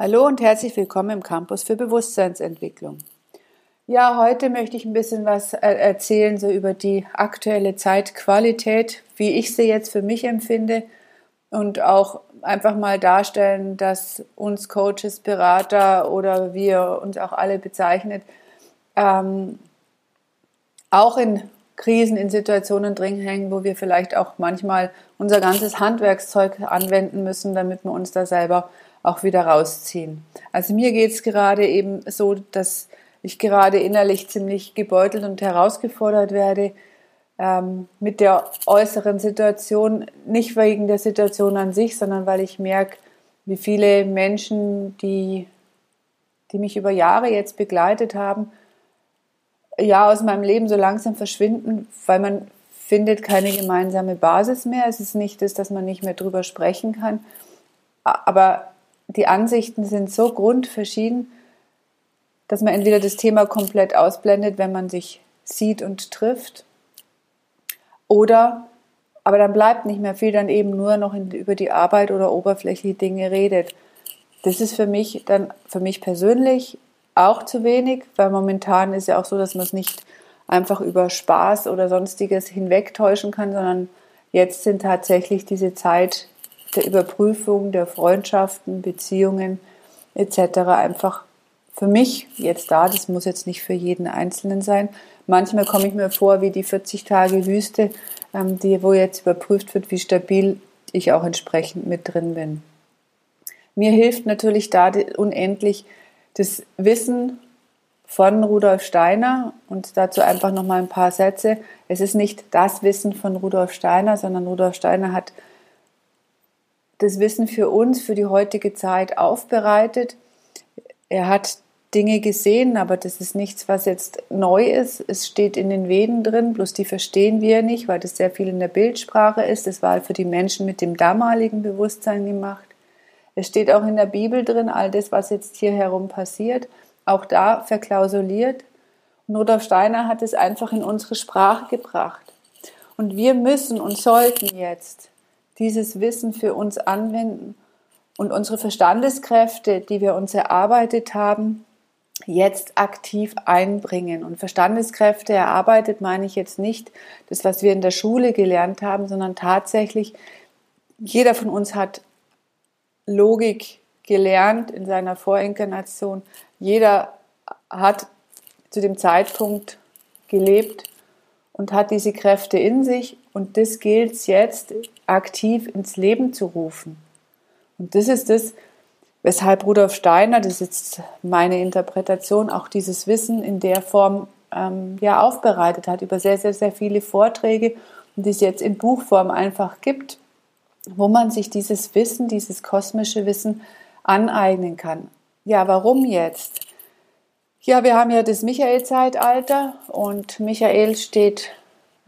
Hallo und herzlich willkommen im Campus für Bewusstseinsentwicklung. Ja, heute möchte ich ein bisschen was erzählen so über die aktuelle Zeitqualität, wie ich sie jetzt für mich empfinde und auch einfach mal darstellen, dass uns Coaches, Berater oder wir uns auch alle bezeichnet, ähm, auch in Krisen, in Situationen drin hängen, wo wir vielleicht auch manchmal unser ganzes Handwerkszeug anwenden müssen, damit wir uns da selber auch wieder rausziehen. Also mir geht es gerade eben so, dass ich gerade innerlich ziemlich gebeutelt und herausgefordert werde ähm, mit der äußeren Situation, nicht wegen der Situation an sich, sondern weil ich merke, wie viele Menschen, die, die mich über Jahre jetzt begleitet haben, ja aus meinem Leben so langsam verschwinden, weil man findet keine gemeinsame Basis mehr. Es ist nicht das, dass man nicht mehr drüber sprechen kann, aber die Ansichten sind so grundverschieden, dass man entweder das Thema komplett ausblendet, wenn man sich sieht und trifft, oder aber dann bleibt nicht mehr viel, dann eben nur noch in, über die Arbeit oder oberflächliche Dinge redet. Das ist für mich dann, für mich persönlich auch zu wenig, weil momentan ist ja auch so, dass man es nicht einfach über Spaß oder sonstiges hinwegtäuschen kann, sondern jetzt sind tatsächlich diese Zeit der Überprüfung der Freundschaften, Beziehungen etc. einfach für mich jetzt da. Das muss jetzt nicht für jeden Einzelnen sein. Manchmal komme ich mir vor wie die 40 Tage Wüste, ähm, die, wo jetzt überprüft wird, wie stabil ich auch entsprechend mit drin bin. Mir hilft natürlich da unendlich das Wissen von Rudolf Steiner und dazu einfach noch mal ein paar Sätze. Es ist nicht das Wissen von Rudolf Steiner, sondern Rudolf Steiner hat das Wissen für uns, für die heutige Zeit aufbereitet. Er hat Dinge gesehen, aber das ist nichts, was jetzt neu ist. Es steht in den Veden drin, bloß die verstehen wir nicht, weil das sehr viel in der Bildsprache ist. Das war für die Menschen mit dem damaligen Bewusstsein gemacht. Es steht auch in der Bibel drin, all das, was jetzt hier herum passiert, auch da verklausuliert. Rudolf Steiner hat es einfach in unsere Sprache gebracht. Und wir müssen und sollten jetzt dieses Wissen für uns anwenden und unsere Verstandeskräfte, die wir uns erarbeitet haben, jetzt aktiv einbringen. Und Verstandeskräfte erarbeitet meine ich jetzt nicht das, was wir in der Schule gelernt haben, sondern tatsächlich, jeder von uns hat Logik gelernt in seiner Vorinkarnation. Jeder hat zu dem Zeitpunkt gelebt und hat diese Kräfte in sich und das gilt es jetzt aktiv ins Leben zu rufen. Und das ist das, weshalb Rudolf Steiner, das ist jetzt meine Interpretation, auch dieses Wissen in der Form ähm, ja aufbereitet hat über sehr, sehr, sehr viele Vorträge und die es jetzt in Buchform einfach gibt, wo man sich dieses Wissen, dieses kosmische Wissen aneignen kann. Ja, warum jetzt? Ja, wir haben ja das Michael-Zeitalter und Michael steht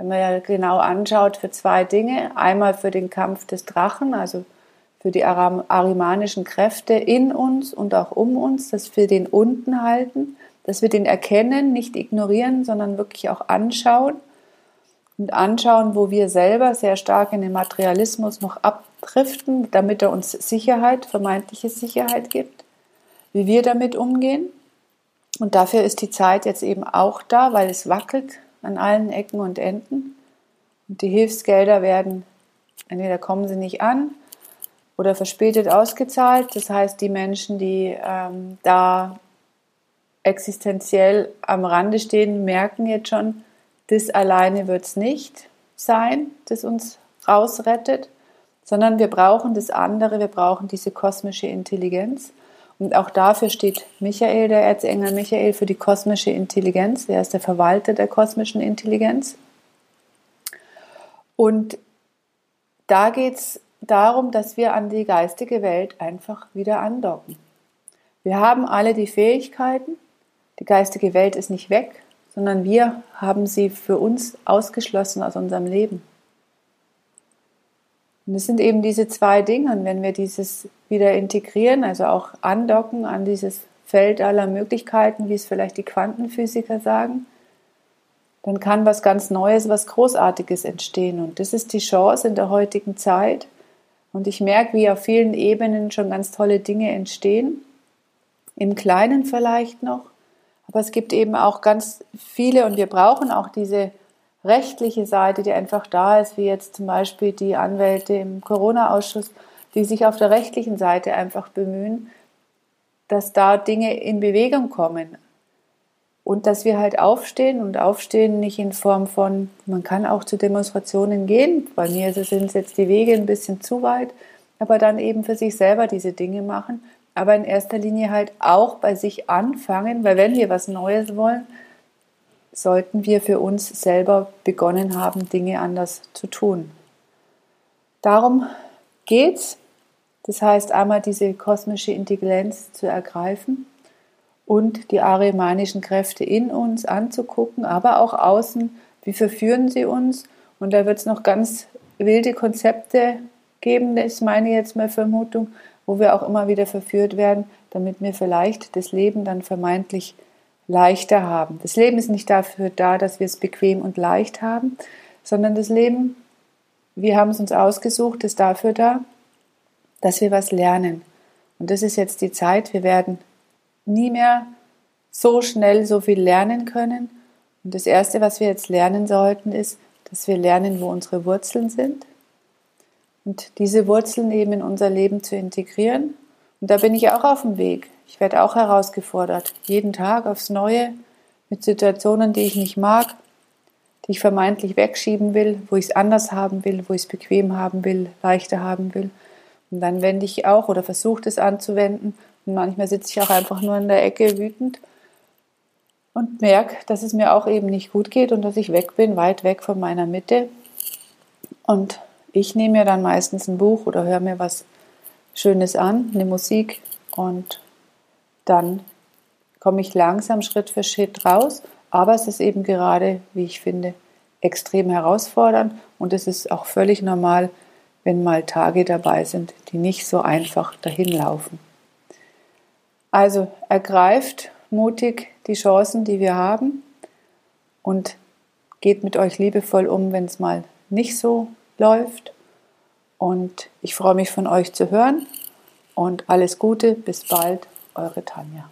wenn man ja genau anschaut, für zwei Dinge. Einmal für den Kampf des Drachen, also für die arimanischen Kräfte in uns und auch um uns, dass wir den unten halten, dass wir den erkennen, nicht ignorieren, sondern wirklich auch anschauen und anschauen, wo wir selber sehr stark in den Materialismus noch abdriften, damit er uns Sicherheit, vermeintliche Sicherheit gibt, wie wir damit umgehen. Und dafür ist die Zeit jetzt eben auch da, weil es wackelt, an allen Ecken und Enden. Und die Hilfsgelder werden, entweder kommen sie nicht an oder verspätet ausgezahlt. Das heißt, die Menschen, die ähm, da existenziell am Rande stehen, merken jetzt schon, das alleine wird es nicht sein, das uns rausrettet, sondern wir brauchen das andere, wir brauchen diese kosmische Intelligenz. Und auch dafür steht Michael, der Erzengel Michael, für die kosmische Intelligenz. Er ist der Verwalter der kosmischen Intelligenz. Und da geht es darum, dass wir an die geistige Welt einfach wieder andocken. Wir haben alle die Fähigkeiten. Die geistige Welt ist nicht weg, sondern wir haben sie für uns ausgeschlossen aus unserem Leben. Und es sind eben diese zwei Dinge. Und wenn wir dieses wieder integrieren, also auch andocken an dieses Feld aller Möglichkeiten, wie es vielleicht die Quantenphysiker sagen, dann kann was ganz Neues, was Großartiges entstehen. Und das ist die Chance in der heutigen Zeit. Und ich merke, wie auf vielen Ebenen schon ganz tolle Dinge entstehen. im Kleinen vielleicht noch, aber es gibt eben auch ganz viele und wir brauchen auch diese rechtliche Seite, die einfach da ist, wie jetzt zum Beispiel die Anwälte im Corona-Ausschuss, die sich auf der rechtlichen Seite einfach bemühen, dass da Dinge in Bewegung kommen. Und dass wir halt aufstehen und aufstehen nicht in Form von, man kann auch zu Demonstrationen gehen. Bei mir sind jetzt die Wege ein bisschen zu weit, aber dann eben für sich selber diese Dinge machen. Aber in erster Linie halt auch bei sich anfangen, weil wenn wir was Neues wollen, sollten wir für uns selber begonnen haben, Dinge anders zu tun. Darum geht's. Das heißt, einmal diese kosmische Intelligenz zu ergreifen und die arimanischen Kräfte in uns anzugucken, aber auch außen, wie verführen sie uns. Und da wird es noch ganz wilde Konzepte geben, das ist meine jetzt mal Vermutung, wo wir auch immer wieder verführt werden, damit wir vielleicht das Leben dann vermeintlich leichter haben. Das Leben ist nicht dafür da, dass wir es bequem und leicht haben, sondern das Leben, wir haben es uns ausgesucht, ist dafür da, dass wir was lernen. Und das ist jetzt die Zeit, wir werden nie mehr so schnell so viel lernen können. Und das Erste, was wir jetzt lernen sollten, ist, dass wir lernen, wo unsere Wurzeln sind. Und diese Wurzeln eben in unser Leben zu integrieren. Und da bin ich auch auf dem Weg. Ich werde auch herausgefordert, jeden Tag aufs Neue mit Situationen, die ich nicht mag, die ich vermeintlich wegschieben will, wo ich es anders haben will, wo ich es bequem haben will, leichter haben will. Und dann wende ich auch oder versuche es anzuwenden. Und manchmal sitze ich auch einfach nur in der Ecke wütend und merke, dass es mir auch eben nicht gut geht und dass ich weg bin, weit weg von meiner Mitte. Und ich nehme mir dann meistens ein Buch oder höre mir was Schönes an, eine Musik und dann komme ich langsam Schritt für Schritt raus. Aber es ist eben gerade, wie ich finde, extrem herausfordernd und es ist auch völlig normal, wenn mal Tage dabei sind, die nicht so einfach dahin laufen. Also ergreift mutig die Chancen, die wir haben und geht mit euch liebevoll um, wenn es mal nicht so läuft. Und ich freue mich von euch zu hören und alles Gute, bis bald eure Tanja.